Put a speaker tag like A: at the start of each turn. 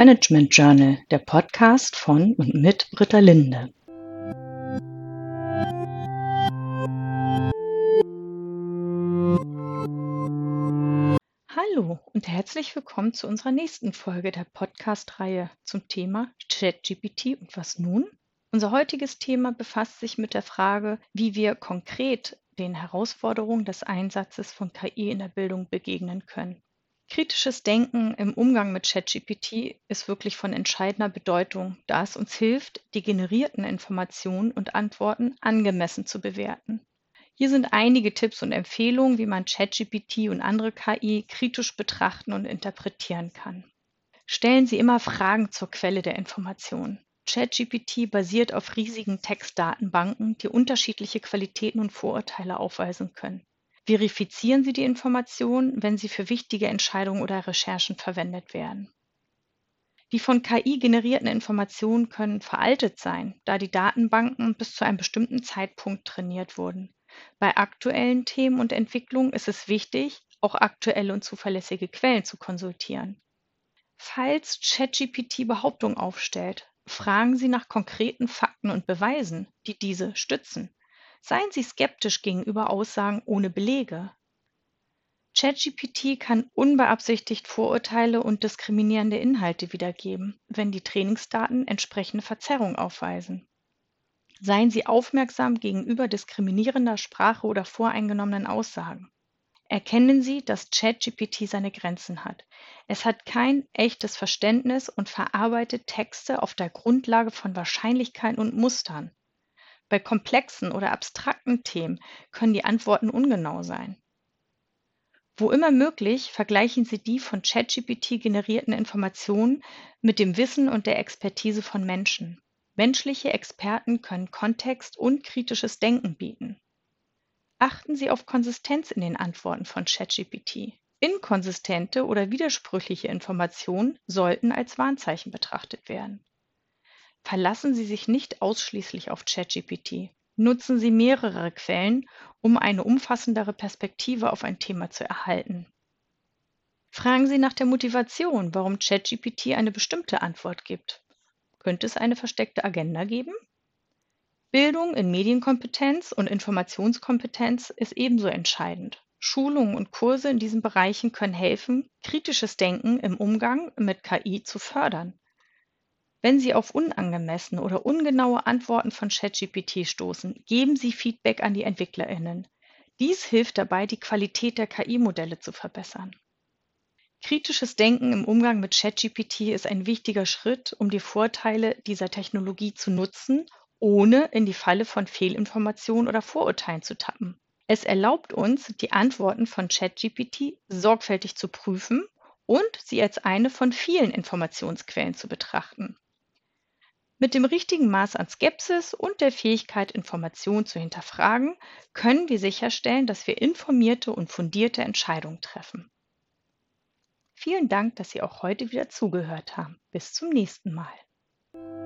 A: Management Journal, der Podcast von und mit Britta Linde. Hallo und herzlich willkommen zu unserer nächsten Folge der Podcast-Reihe zum Thema ChatGPT und was nun? Unser heutiges Thema befasst sich mit der Frage, wie wir konkret den Herausforderungen des Einsatzes von KI in der Bildung begegnen können. Kritisches Denken im Umgang mit ChatGPT ist wirklich von entscheidender Bedeutung, da es uns hilft, die generierten Informationen und Antworten angemessen zu bewerten. Hier sind einige Tipps und Empfehlungen, wie man ChatGPT und andere KI kritisch betrachten und interpretieren kann. Stellen Sie immer Fragen zur Quelle der Informationen. ChatGPT basiert auf riesigen Textdatenbanken, die unterschiedliche Qualitäten und Vorurteile aufweisen können. Verifizieren Sie die Informationen, wenn sie für wichtige Entscheidungen oder Recherchen verwendet werden. Die von KI generierten Informationen können veraltet sein, da die Datenbanken bis zu einem bestimmten Zeitpunkt trainiert wurden. Bei aktuellen Themen und Entwicklungen ist es wichtig, auch aktuelle und zuverlässige Quellen zu konsultieren. Falls ChatGPT Behauptungen aufstellt, fragen Sie nach konkreten Fakten und Beweisen, die diese stützen. Seien Sie skeptisch gegenüber Aussagen ohne Belege. ChatGPT kann unbeabsichtigt Vorurteile und diskriminierende Inhalte wiedergeben, wenn die Trainingsdaten entsprechende Verzerrung aufweisen. Seien Sie aufmerksam gegenüber diskriminierender Sprache oder voreingenommenen Aussagen. Erkennen Sie, dass ChatGPT seine Grenzen hat. Es hat kein echtes Verständnis und verarbeitet Texte auf der Grundlage von Wahrscheinlichkeiten und Mustern. Bei komplexen oder abstrakten Themen können die Antworten ungenau sein. Wo immer möglich, vergleichen Sie die von ChatGPT generierten Informationen mit dem Wissen und der Expertise von Menschen. Menschliche Experten können Kontext und kritisches Denken bieten. Achten Sie auf Konsistenz in den Antworten von ChatGPT. Inkonsistente oder widersprüchliche Informationen sollten als Warnzeichen betrachtet werden. Verlassen Sie sich nicht ausschließlich auf ChatGPT. Nutzen Sie mehrere Quellen, um eine umfassendere Perspektive auf ein Thema zu erhalten. Fragen Sie nach der Motivation, warum ChatGPT eine bestimmte Antwort gibt. Könnte es eine versteckte Agenda geben? Bildung in Medienkompetenz und Informationskompetenz ist ebenso entscheidend. Schulungen und Kurse in diesen Bereichen können helfen, kritisches Denken im Umgang mit KI zu fördern. Wenn Sie auf unangemessene oder ungenaue Antworten von ChatGPT stoßen, geben Sie Feedback an die EntwicklerInnen. Dies hilft dabei, die Qualität der KI-Modelle zu verbessern. Kritisches Denken im Umgang mit ChatGPT ist ein wichtiger Schritt, um die Vorteile dieser Technologie zu nutzen, ohne in die Falle von Fehlinformationen oder Vorurteilen zu tappen. Es erlaubt uns, die Antworten von ChatGPT sorgfältig zu prüfen und sie als eine von vielen Informationsquellen zu betrachten. Mit dem richtigen Maß an Skepsis und der Fähigkeit, Informationen zu hinterfragen, können wir sicherstellen, dass wir informierte und fundierte Entscheidungen treffen. Vielen Dank, dass Sie auch heute wieder zugehört haben. Bis zum nächsten Mal.